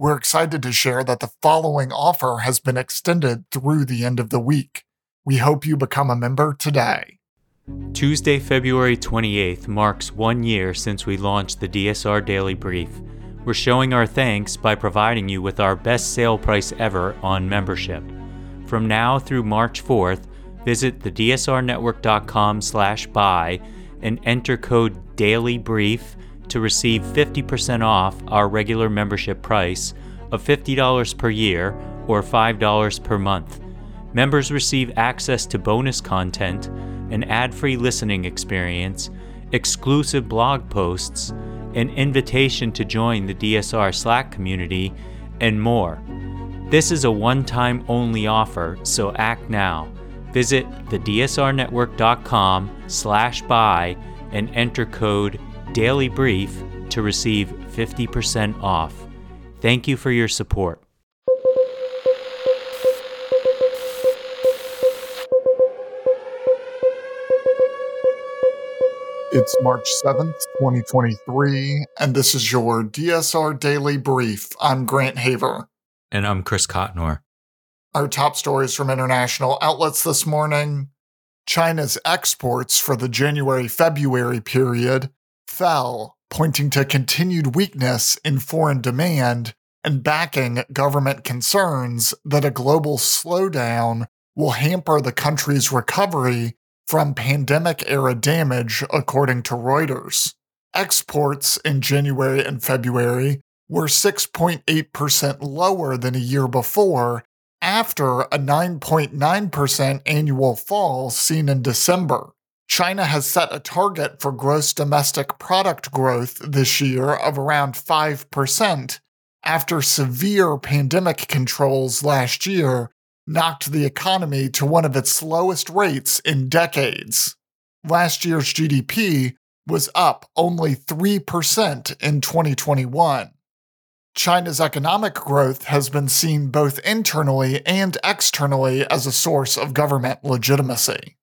we're excited to share that the following offer has been extended through the end of the week. We hope you become a member today. Tuesday, February 28th marks one year since we launched the DSR Daily Brief. We're showing our thanks by providing you with our best sale price ever on membership. From now through March 4th, visit thedsrnetwork.com slash buy and enter code DAILYBRIEF to receive 50% off our regular membership price of $50 per year or $5 per month. Members receive access to bonus content, an ad free listening experience, exclusive blog posts, an invitation to join the DSR Slack community, and more. This is a one time only offer, so act now. Visit thedsrnetwork.com slash buy and enter code Daily Brief to receive 50% off. Thank you for your support. It's March 7th, 2023, and this is your DSR Daily Brief. I'm Grant Haver. And I'm Chris Cotnor. Our top stories from international outlets this morning China's exports for the January February period fell, pointing to continued weakness in foreign demand and backing government concerns that a global slowdown will hamper the country's recovery from pandemic era damage, according to Reuters. Exports in January and February were 6.8% lower than a year before, after a 9.9% annual fall seen in December. China has set a target for gross domestic product growth this year of around 5% after severe pandemic controls last year knocked the economy to one of its slowest rates in decades. Last year's GDP was up only 3% in 2021. China's economic growth has been seen both internally and externally as a source of government legitimacy.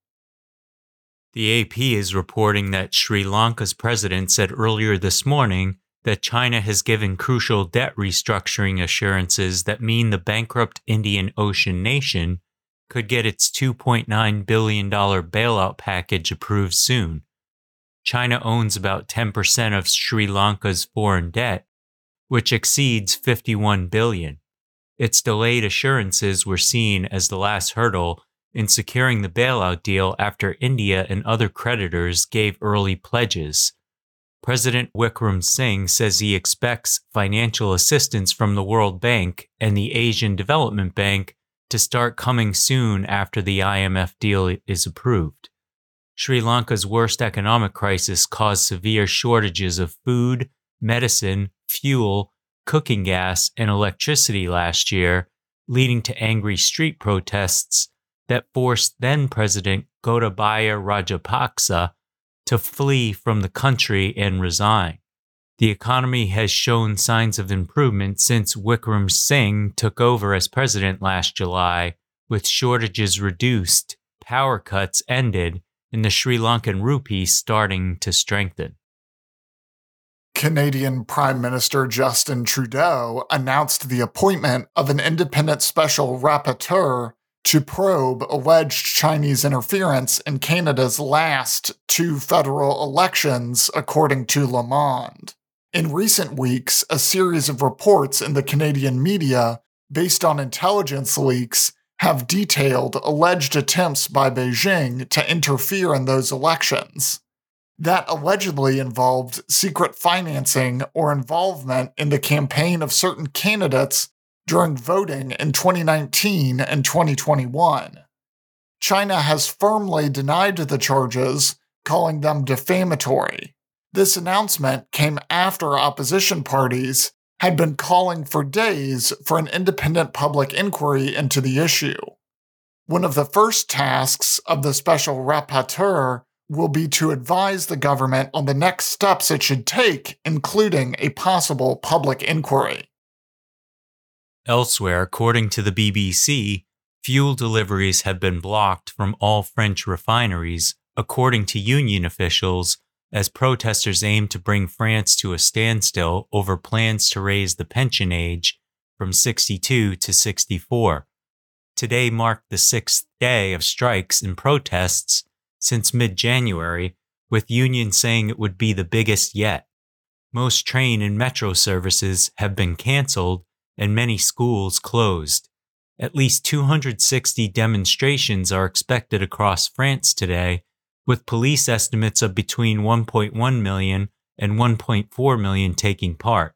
The AP is reporting that Sri Lanka's president said earlier this morning that China has given crucial debt restructuring assurances that mean the bankrupt Indian Ocean nation could get its $2.9 billion bailout package approved soon. China owns about 10% of Sri Lanka's foreign debt, which exceeds 51 billion. Its delayed assurances were seen as the last hurdle in securing the bailout deal after India and other creditors gave early pledges. President Wickremesinghe says he expects financial assistance from the World Bank and the Asian Development Bank to start coming soon after the IMF deal is approved. Sri Lanka's worst economic crisis caused severe shortages of food, medicine, fuel, cooking gas, and electricity last year, leading to angry street protests that forced then President Gotabaya Rajapaksa to flee from the country and resign. The economy has shown signs of improvement since Wickremesinghe took over as president last July, with shortages reduced, power cuts ended, and the Sri Lankan rupee starting to strengthen. Canadian Prime Minister Justin Trudeau announced the appointment of an independent special rapporteur to probe alleged Chinese interference in Canada's last two federal elections, according to Le Monde. In recent weeks, a series of reports in the Canadian media, based on intelligence leaks, have detailed alleged attempts by Beijing to interfere in those elections. That allegedly involved secret financing or involvement in the campaign of certain candidates during voting in 2019 and 2021. China has firmly denied the charges, calling them defamatory. This announcement came after opposition parties had been calling for days for an independent public inquiry into the issue. One of the first tasks of the special rapporteur will be to advise the government on the next steps it should take, including a possible public inquiry. Elsewhere, according to the BBC, fuel deliveries have been blocked from all French refineries, according to union officials, as protesters aim to bring France to a standstill over plans to raise the pension age from 62 to 64. Today marked the sixth day of strikes and protests since mid January, with unions saying it would be the biggest yet. Most train and metro services have been canceled and many schools closed. At least 260 demonstrations are expected across France today, with police estimates of between 1.1 million and 1.4 million taking part.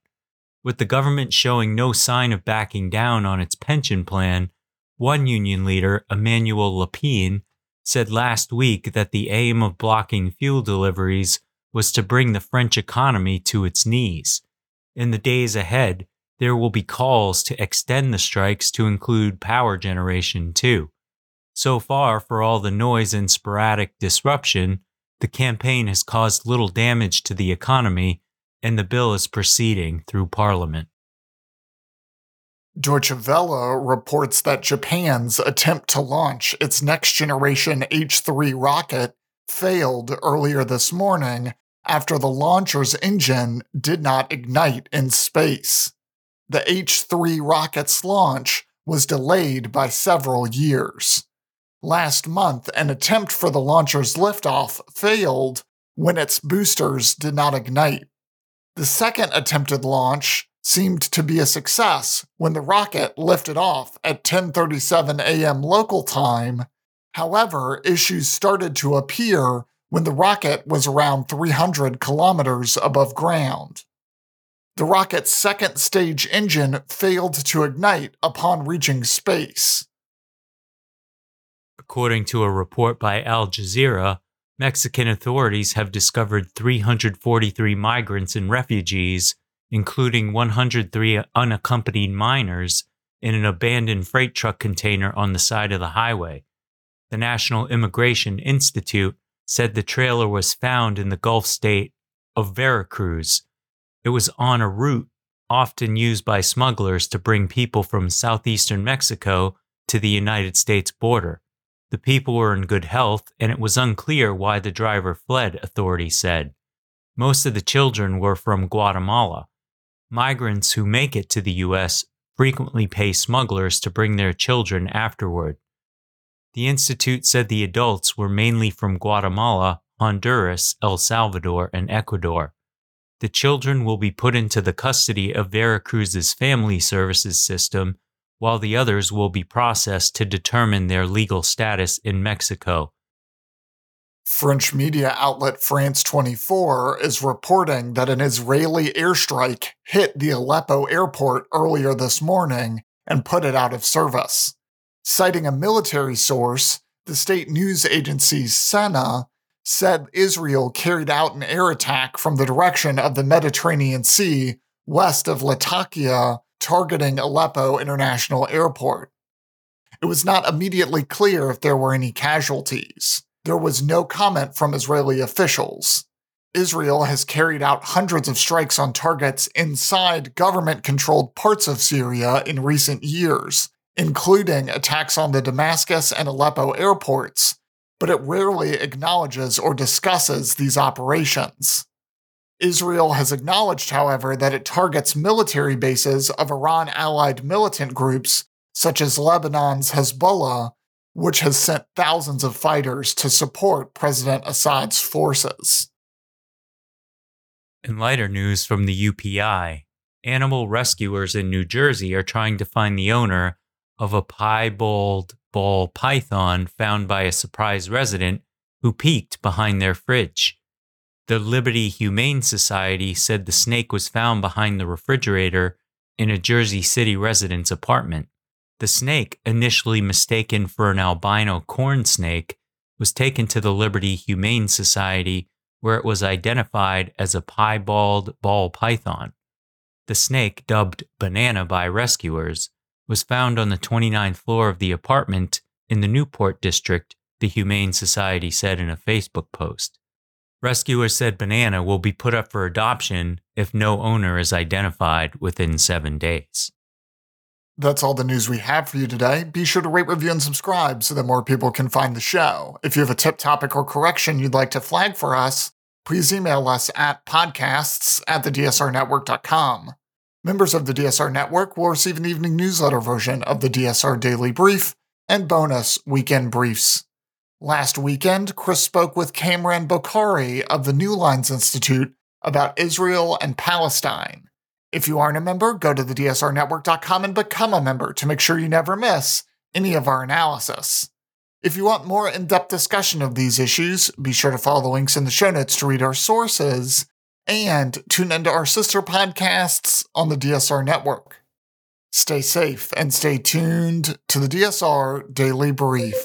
With the government showing no sign of backing down on its pension plan, one union leader, Emmanuel Lépine, said last week that the aim of blocking fuel deliveries was to bring the French economy to its knees. In the days ahead, there will be calls to extend the strikes to include power generation too. So far, for all the noise and sporadic disruption, the campaign has caused little damage to the economy, and the bill is proceeding through Parliament. Deutsche Welle reports that Japan's attempt to launch its next generation H 3 rocket failed earlier this morning after the launcher's engine did not ignite in space. The H 3 rocket's launch was delayed by several years. Last month, an attempt for the launcher's liftoff failed when its boosters did not ignite. The second attempted launch seemed to be a success when the rocket lifted off at 10:37 a.m. local time. However, issues started to appear when the rocket was around 300 kilometers above ground. The rocket's second stage engine failed to ignite upon reaching space. According to a report by Al Jazeera, Mexican authorities have discovered 343 migrants and refugees including 103 unaccompanied minors, in an abandoned freight truck container on the side of the highway. The National Immigration Institute said the trailer was found in the Gulf state of Veracruz. It was on a route often used by smugglers to bring people from southeastern Mexico to the United States border. The people were in good health, and it was unclear why the driver fled, authorities said. Most of the children were from Guatemala. Migrants who make it to the U.S. frequently pay smugglers to bring their children afterward. The Institute said the adults were mainly from Guatemala, Honduras, El Salvador, and Ecuador. The children will be put into the custody of Veracruz's family services system, while the others will be processed to determine their legal status in Mexico. French media outlet France 24 is reporting that an Israeli airstrike hit the Aleppo airport earlier this morning and put it out of service. Citing a military source, the state news agency SANA said Israel carried out an air attack from the direction of the Mediterranean Sea west of Latakia, targeting Aleppo International Airport. It was not immediately clear if there were any casualties. There was no comment from Israeli officials. Israel has carried out hundreds of strikes on targets inside government controlled parts of Syria in recent years, including attacks on the Damascus and Aleppo airports, but it rarely acknowledges or discusses these operations. Israel has acknowledged, however, that it targets military bases of Iran allied militant groups such as Lebanon's Hezbollah which has sent thousands of fighters to support President Assad's forces. In lighter news from the UPI, animal rescuers in New Jersey are trying to find the owner of a piebald ball python found by a surprise resident who peeked behind their fridge. The Liberty Humane Society said the snake was found behind the refrigerator in a Jersey City resident's apartment. The snake, initially mistaken for an albino corn snake, was taken to the Liberty Humane Society where it was identified as a piebald ball python. The snake, dubbed Banana by rescuers, was found on the 29th floor of the apartment in the Newport district, the Humane Society said in a Facebook post. Rescuers said Banana will be put up for adoption if no owner is identified within seven days. That's all the news we have for you today. Be sure to rate, review, and subscribe so that more people can find the show. If you have a tip, topic, or correction you'd like to flag for us, please email us at podcasts at thedsrnetwork.com. Members of the DSR network will receive an evening newsletter version of the DSR Daily Brief and bonus weekend briefs. Last weekend, Chris spoke with Kamran Bokhari of the New Lines Institute about Israel and Palestine. If you aren't a member, go to the DSRnetwork.com and become a member to make sure you never miss any of our analysis. If you want more in depth discussion of these issues, be sure to follow the links in the show notes to read our sources and tune into our sister podcasts on the DSR network. Stay safe and stay tuned to the DSR Daily Brief.